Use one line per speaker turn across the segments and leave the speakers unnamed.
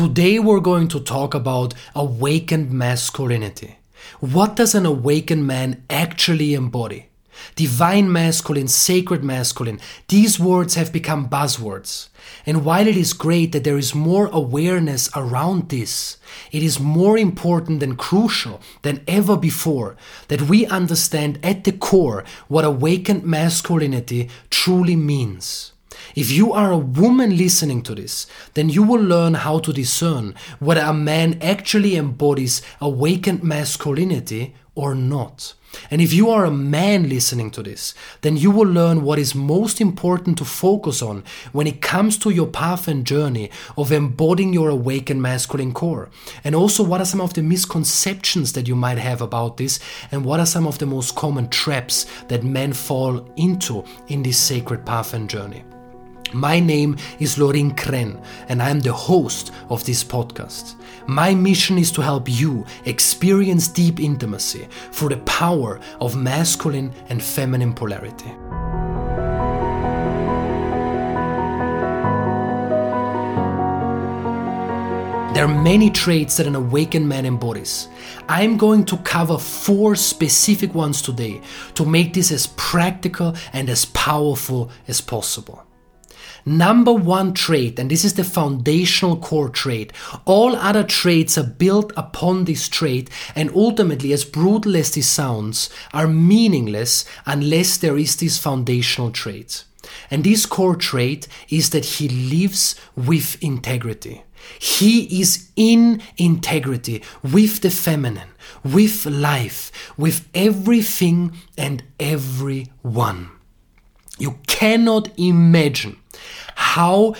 Today we're going to talk about awakened masculinity. What does an awakened man actually embody? Divine masculine, sacred masculine, these words have become buzzwords. And while it is great that there is more awareness around this, it is more important and crucial than ever before that we understand at the core what awakened masculinity truly means. If you are a woman listening to this, then you will learn how to discern whether a man actually embodies awakened masculinity or not. And if you are a man listening to this, then you will learn what is most important to focus on when it comes to your path and journey of embodying your awakened masculine core. And also, what are some of the misconceptions that you might have about this, and what are some of the most common traps that men fall into in this sacred path and journey. My name is Lorin Krenn, and I am the host of this podcast. My mission is to help you experience deep intimacy through the power of masculine and feminine polarity. There are many traits that an awakened man embodies. I'm going to cover four specific ones today to make this as practical and as powerful as possible. Number one trait, and this is the foundational core trait, all other traits are built upon this trait, and ultimately, as brutal as this sounds, are meaningless unless there is this foundational trait. And this core trait is that he lives with integrity. He is in integrity with the feminine, with life, with everything and everyone. You cannot imagine how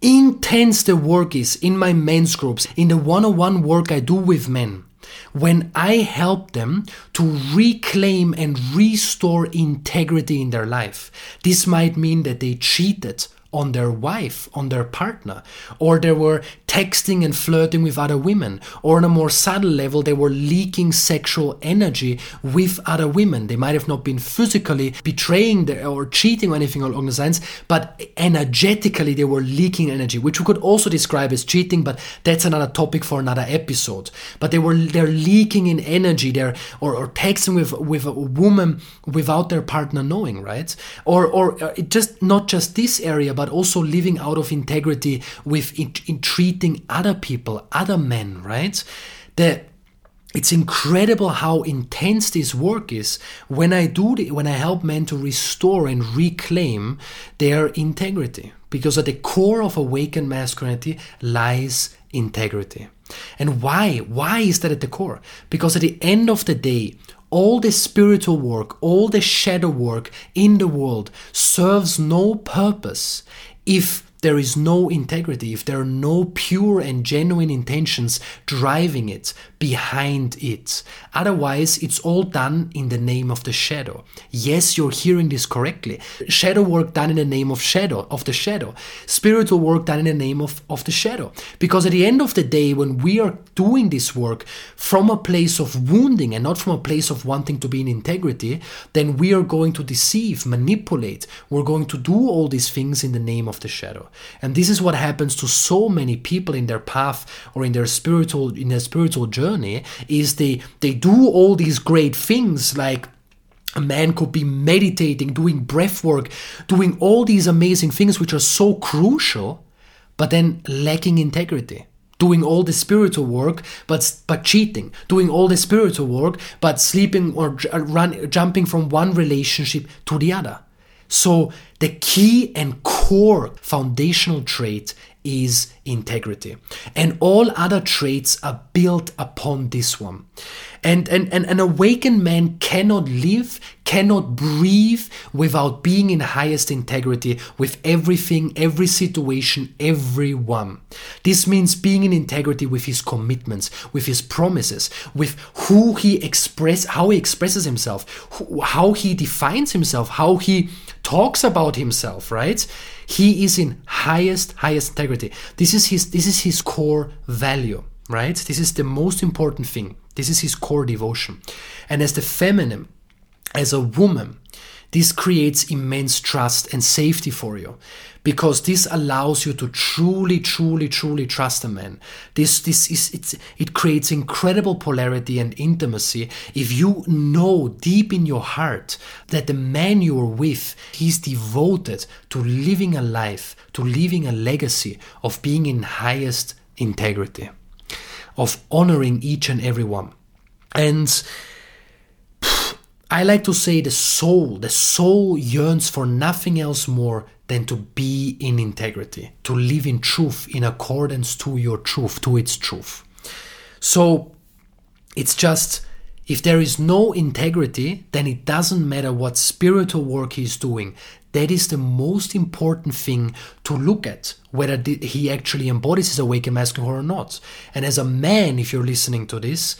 intense the work is in my men's groups, in the one on one work I do with men, when I help them to reclaim and restore integrity in their life. This might mean that they cheated on their wife, on their partner, or they were texting and flirting with other women, or on a more subtle level, they were leaking sexual energy with other women. They might have not been physically betraying or cheating or anything along those lines, but energetically they were leaking energy, which we could also describe as cheating, but that's another topic for another episode. But they were they're leaking in energy, they're or, or texting with with a woman without their partner knowing, right? Or or uh, just not just this area, but but also living out of integrity with in, in treating other people, other men, right? The it's incredible how intense this work is when I do the, when I help men to restore and reclaim their integrity. Because at the core of awakened masculinity lies integrity. And why? Why is that at the core? Because at the end of the day, all the spiritual work, all the shadow work in the world serves no purpose if there is no integrity, if there are no pure and genuine intentions driving it, behind it. Otherwise, it's all done in the name of the shadow. Yes, you're hearing this correctly. Shadow work done in the name of shadow, of the shadow. Spiritual work done in the name of, of the shadow. Because at the end of the day, when we are doing this work from a place of wounding and not from a place of wanting to be in integrity, then we are going to deceive, manipulate. We're going to do all these things in the name of the shadow. And this is what happens to so many people in their path or in their spiritual in their spiritual journey is they they do all these great things like a man could be meditating, doing breath work, doing all these amazing things which are so crucial, but then lacking integrity. Doing all the spiritual work but but cheating. Doing all the spiritual work but sleeping or run jumping from one relationship to the other so the key and core foundational trait is integrity. And all other traits are built upon this one. And, and, and an awakened man cannot live, cannot breathe without being in highest integrity with everything, every situation, everyone. This means being in integrity with his commitments, with his promises, with who he express, how he expresses himself, how he defines himself, how he talks about himself, right? He is in highest, highest integrity. This is his this is his core value, right? This is the most important thing. This is his core devotion. And as the feminine, as a woman, this creates immense trust and safety for you because this allows you to truly, truly, truly trust a man. This, this is, it creates incredible polarity and intimacy if you know deep in your heart that the man you are with, he's devoted to living a life, to leaving a legacy of being in highest integrity, of honoring each and every one. And I like to say the soul, the soul yearns for nothing else more than to be in integrity, to live in truth, in accordance to your truth, to its truth. So it's just if there is no integrity, then it doesn't matter what spiritual work he's doing. That is the most important thing to look at, whether he actually embodies his awakened masculine or not. And as a man, if you're listening to this,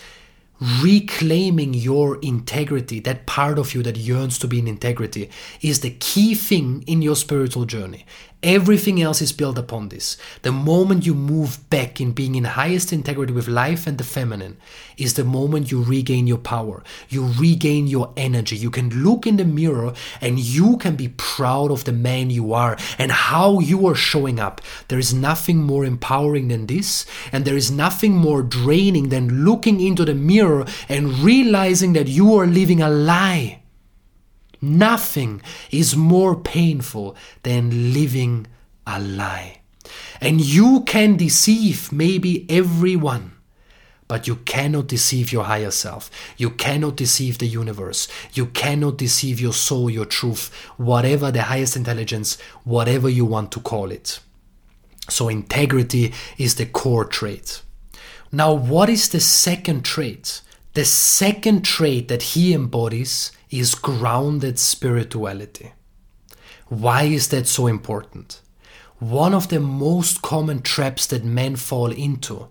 reclaiming your integrity, that part of you that yearns to be in integrity, is the key thing in your spiritual journey. Everything else is built upon this. The moment you move back in being in highest integrity with life and the feminine is the moment you regain your power. You regain your energy. You can look in the mirror and you can be proud of the man you are and how you are showing up. There is nothing more empowering than this, and there is nothing more draining than looking into the mirror and realizing that you are living a lie. Nothing is more painful than living a lie. And you can deceive maybe everyone, but you cannot deceive your higher self. You cannot deceive the universe. You cannot deceive your soul, your truth, whatever the highest intelligence, whatever you want to call it. So, integrity is the core trait. Now, what is the second trait? The second trait that he embodies is grounded spirituality. Why is that so important? One of the most common traps that men fall into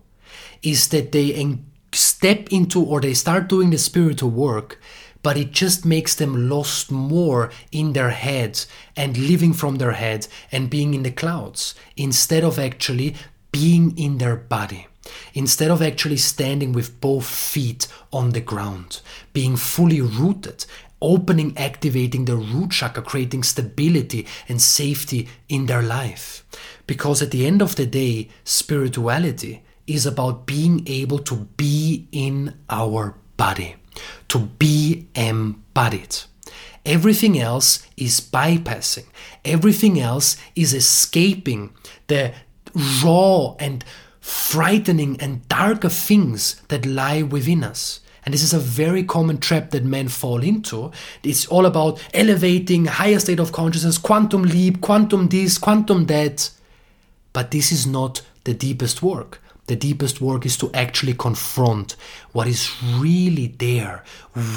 is that they step into or they start doing the spiritual work, but it just makes them lost more in their heads and living from their heads and being in the clouds instead of actually being in their body. Instead of actually standing with both feet on the ground, being fully rooted opening, activating the root chakra, creating stability and safety in their life. Because at the end of the day, spirituality is about being able to be in our body, to be embodied. Everything else is bypassing, everything else is escaping the raw and frightening and darker things that lie within us. And this is a very common trap that men fall into. It's all about elevating, higher state of consciousness, quantum leap, quantum this, quantum that. But this is not the deepest work. The deepest work is to actually confront what is really there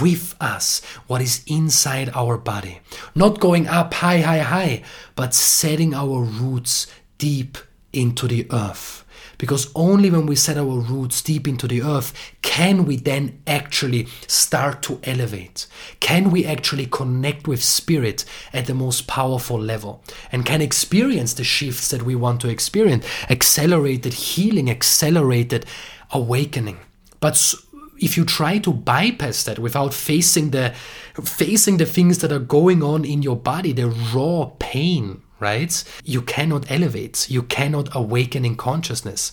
with us, what is inside our body. Not going up high, high, high, but setting our roots deep into the earth. Because only when we set our roots deep into the earth can we then actually start to elevate. Can we actually connect with spirit at the most powerful level and can experience the shifts that we want to experience, accelerated healing, accelerated awakening. But if you try to bypass that without facing the facing the things that are going on in your body the raw pain right? You cannot elevate, you cannot awaken in consciousness.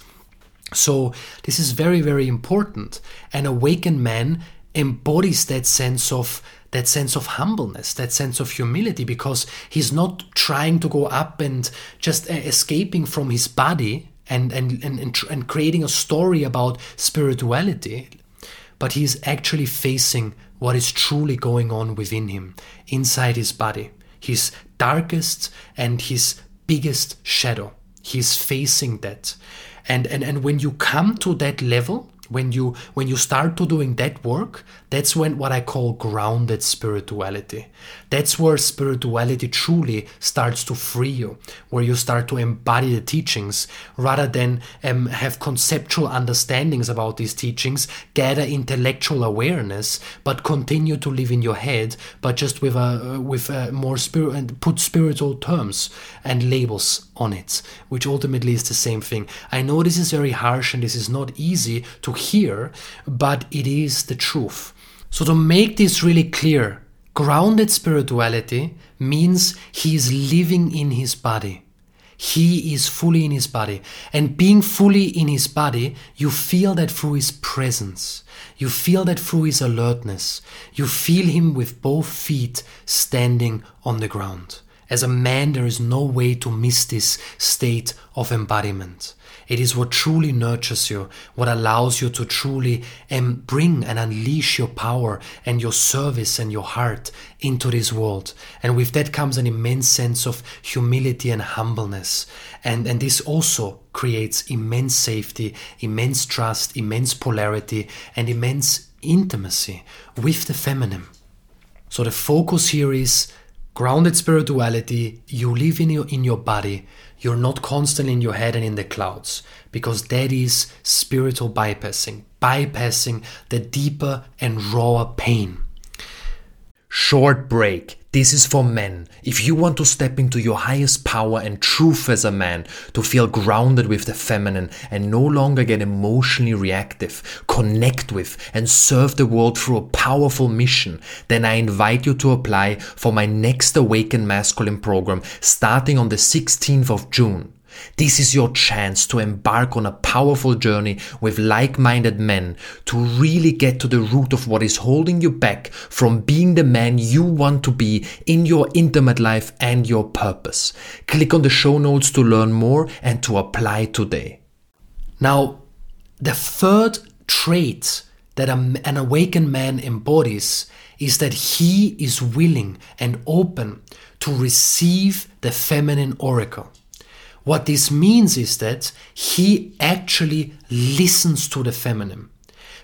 So, this is very, very important. An awakened man embodies that sense of that sense of humbleness, that sense of humility, because he's not trying to go up and just uh, escaping from his body and, and, and, and, and creating a story about spirituality, but he's actually facing what is truly going on within him, inside his body his darkest and his biggest shadow. He's facing that. And, and, and when you come to that level, when you when you start to doing that work that's when what i call grounded spirituality that's where spirituality truly starts to free you where you start to embody the teachings rather than um, have conceptual understandings about these teachings gather intellectual awareness but continue to live in your head but just with a with a more spirit and put spiritual terms and labels on it which ultimately is the same thing i know this is very harsh and this is not easy to hear, but it is the truth. So, to make this really clear, Grounded spirituality means he is living in his body. He is fully in his body. And being fully in his body, you feel that through his presence. You feel that through his alertness. You feel him with both feet standing on the ground. As a man, there is no way to miss this state of embodiment. It is what truly nurtures you, what allows you to truly um, bring and unleash your power and your service and your heart into this world. And with that comes an immense sense of humility and humbleness. And, and this also creates immense safety, immense trust, immense polarity, and immense intimacy with the feminine. So the focus here is grounded spirituality. You live in your, in your body you're not constantly in your head and in the clouds, because that is spiritual bypassing, bypassing the deeper and rawer pain. Short break. This is for men. If you want to step into your highest power and truth as a man, to feel grounded with the feminine and no longer get emotionally reactive, connect with and serve the world through a powerful mission, then I invite you to apply for my next Awaken Masculine program starting on the 16th of June. This is your chance to embark on a powerful journey with like minded men to really get to the root of what is holding you back from being the man you want to be in your intimate life and your purpose. Click on the show notes to learn more and to apply today. Now, the third trait that an awakened man embodies is that he is willing and open to receive the feminine oracle. What this means is that he actually listens to the feminine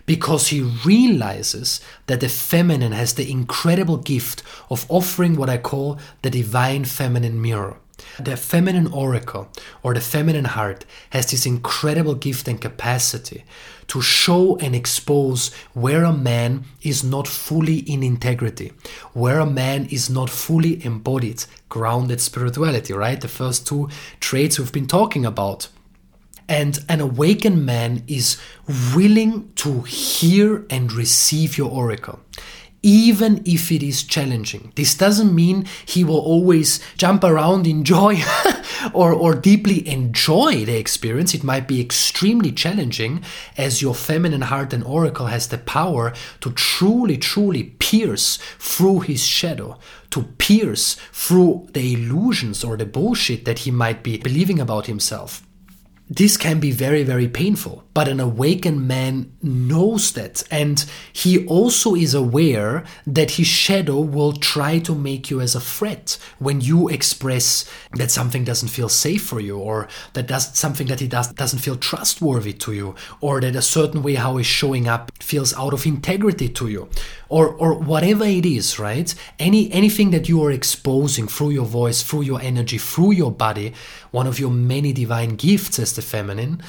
because he realizes that the feminine has the incredible gift of offering what I call the divine feminine mirror. The feminine oracle or the feminine heart has this incredible gift and capacity to show and expose where a man is not fully in integrity, where a man is not fully embodied, grounded spirituality, right? The first two traits we've been talking about. And an awakened man is willing to hear and receive your oracle even if it is challenging. This doesn't mean he will always jump around in joy or, or deeply enjoy the experience. It might be extremely challenging as your feminine heart and oracle has the power to truly, truly pierce through his shadow, to pierce through the illusions or the bullshit that he might be believing about himself this can be very, very painful. But an awakened man knows that. And he also is aware that his shadow will try to make you as a threat when you express that something doesn't feel safe for you, or that does something that he does doesn't feel trustworthy to you, or that a certain way how he's showing up feels out of integrity to you, or or whatever it is, right? Any anything that you are exposing through your voice, through your energy, through your body, one of your many divine gifts as the feminine.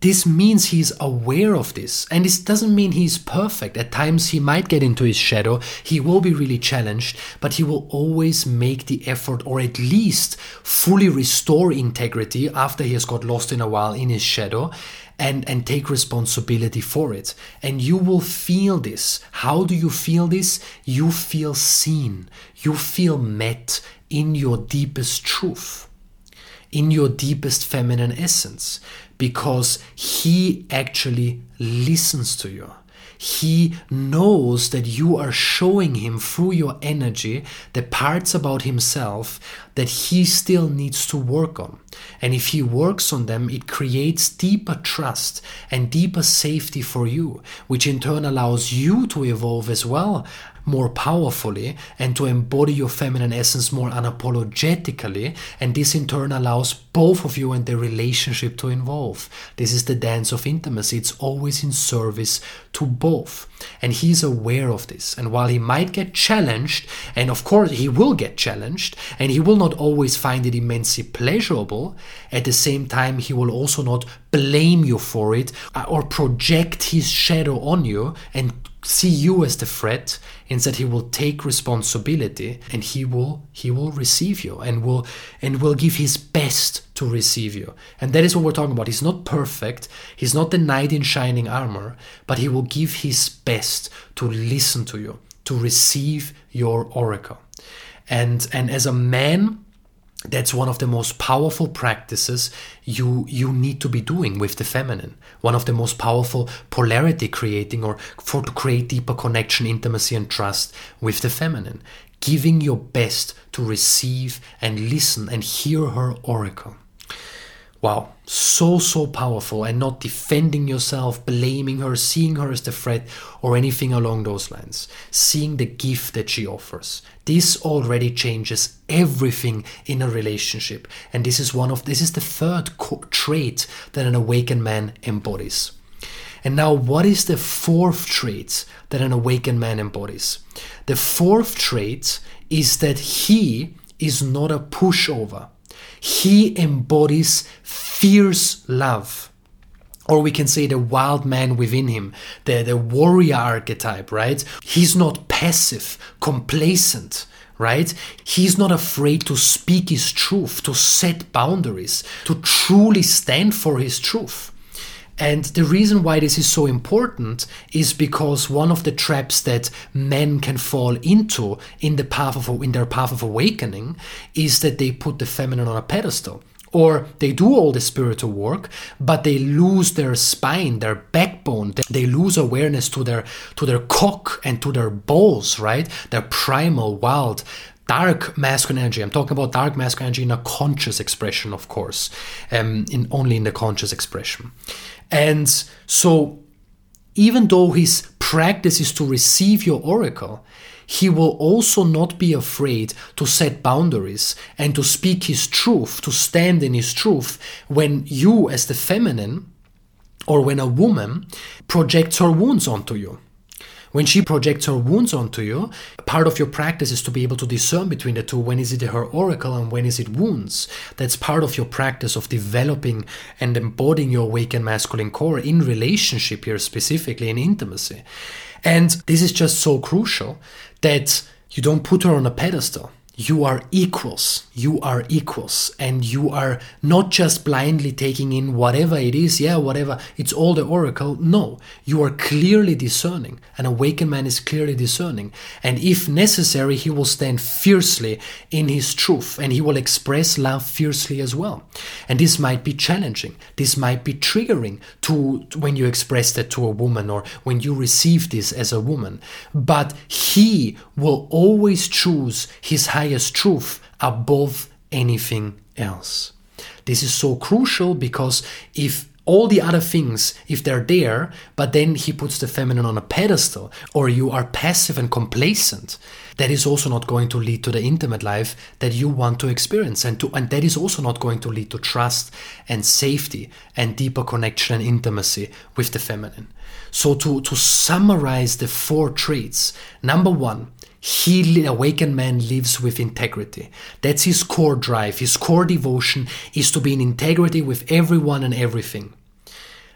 This means he's aware of this. And this doesn't mean he's perfect. At times he might get into his shadow, he will be really challenged, but he will always make the effort or at least fully restore integrity after he has got lost in a while in his shadow and, and take responsibility for it. And you will feel this. How do you feel this? You feel seen, you feel met in your deepest truth in your deepest feminine essence because he actually listens to you. He knows that you are showing him through your energy the parts about himself that he still needs to work on. And if he works on them, it creates deeper trust and deeper safety for you, which in turn allows you to evolve as well more powerfully and to embody your feminine essence more unapologetically. And this in turn allows both of you and the relationship to involve. This is the dance of intimacy. It's always in service to both. And he's aware of this. And while he might get challenged, and of course he will get challenged, and he will not always find it immensely pleasurable, at the same time, he will also not blame you for it uh, or project his shadow on you and see you as the threat instead he will take responsibility and he will he will receive you and will and will give his best to receive you. And that is what we're talking about. He's not perfect. He's not the knight in shining armor but he will give his best to listen to you to receive your oracle. And, and as a man, that's one of the most powerful practices you you need to be doing with the feminine. One of the most powerful polarity creating or for to create deeper connection intimacy and trust with the feminine. Giving your best to receive and listen and hear her oracle Wow, so, so powerful, and not defending yourself, blaming her, seeing her as the threat, or anything along those lines. Seeing the gift that she offers. This already changes everything in a relationship. And this is one of this is the third co- trait that an awakened man embodies. And now, what is the fourth trait that an awakened man embodies? The fourth trait is that he is not a pushover he embodies fierce love. Or we can say the wild man within him, the, the warrior archetype, right? He's not passive, complacent, right? He's not afraid to speak his truth, to set boundaries, to truly stand for his truth. And the reason why this is so important is because one of the traps that men can fall into in the path of in their path of awakening is that they put the feminine on a pedestal. Or they do all the spiritual work, but they lose their spine, their backbone. They lose awareness to their to their cock and to their balls, right? Their primal, wild, dark masculine energy. I'm talking about dark masculine energy in a conscious expression, of course, um, in only in the conscious expression. And so, even though his practice is to receive your oracle, he will also not be afraid to set boundaries and to speak his truth, to stand in his truth when you, as the feminine, or when a woman projects her wounds onto you. When she projects her wounds onto you, part of your practice is to be able to discern between the two. When is it her oracle and when is it wounds? That's part of your practice of developing and embodying your awakened masculine core in relationship here, specifically in intimacy. And this is just so crucial that you don't put her on a pedestal you are equals. You are equals. And you are not just blindly taking in whatever it is, yeah, whatever, it's all the oracle. No, you are clearly discerning. An awakened man is clearly discerning. And if necessary, he will stand fiercely in his truth and he will express love fiercely as well. And this might be challenging. This might be triggering to when you express that to a woman or when you receive this as a woman. But he will always choose his high highest truth above anything else. This is so crucial because if all the other things, if they're there, but then he puts the feminine on a pedestal, or you are passive and complacent, that is also not going to lead to the intimate life that you want to experience. And, to, and that is also not going to lead to trust and safety and deeper connection and intimacy with the feminine. So, to, to summarize the four traits number one, he, awakened man, lives with integrity. That's his core drive. His core devotion is to be in integrity with everyone and everything.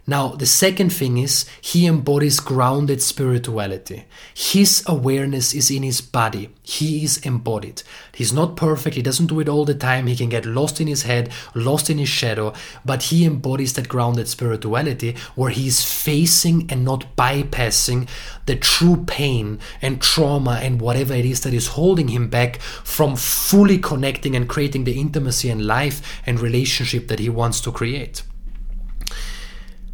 Now, the second thing is he embodies grounded spirituality. His awareness is in his body. He is embodied. He's not perfect. He doesn't do it all the time. He can get lost in his head, lost in his shadow, but he embodies that grounded spirituality where he's facing and not bypassing the true pain and trauma and whatever it is that is holding him back from fully connecting and creating the intimacy and life and relationship that he wants to create.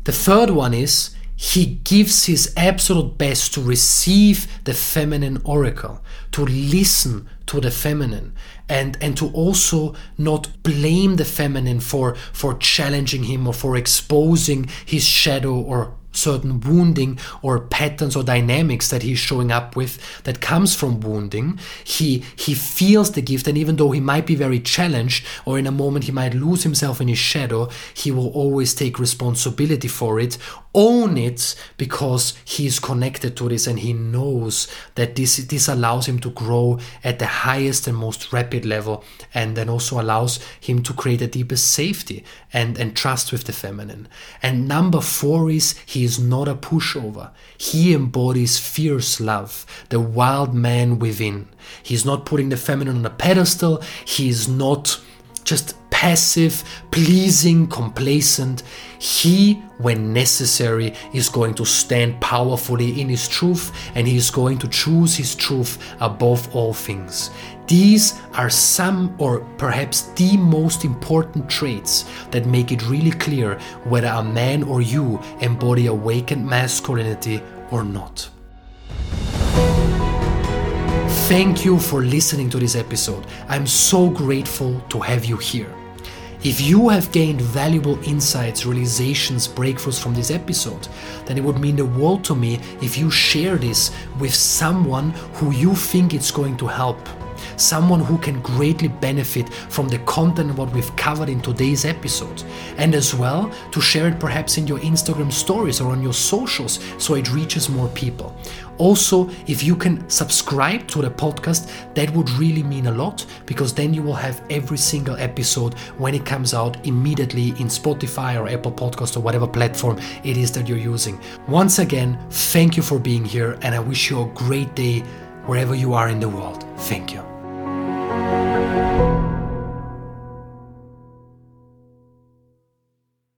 The third one is he gives his absolute best to receive the feminine oracle, to listen to the feminine, and, and to also not blame the feminine for, for challenging him or for exposing his shadow or certain wounding or patterns or dynamics that he's showing up with that comes from wounding. He he feels the gift and even though he might be very challenged or in a moment he might lose himself in his shadow he will always take responsibility for it own it because he is connected to this and he knows that this this allows him to grow at the highest and most rapid level and then also allows him to create a deeper safety and and trust with the feminine. And number 4 is he is not a pushover. He embodies fierce love the wild man within. He's not putting the feminine on a pedestal. He is not just passive, pleasing, complacent. He, when necessary, is going to stand powerfully in his truth and he is going to choose his truth above all things. These are some, or perhaps the most important traits that make it really clear whether a man or you embody awakened masculinity or not. Thank you for listening to this episode. I'm so grateful to have you here. If you have gained valuable insights, realizations, breakthroughs from this episode, then it would mean the world to me if you share this with someone who you think it's going to help someone who can greatly benefit from the content what we've covered in today's episode. And as well, to share it perhaps in your Instagram stories or on your socials so it reaches more people. Also, if you can subscribe to the podcast, that would really mean a lot because then you will have every single episode when it comes out immediately in Spotify or Apple Podcast or whatever platform it is that you're using. Once again, thank you for being here and I wish you a great day wherever you are in the world. Thank you.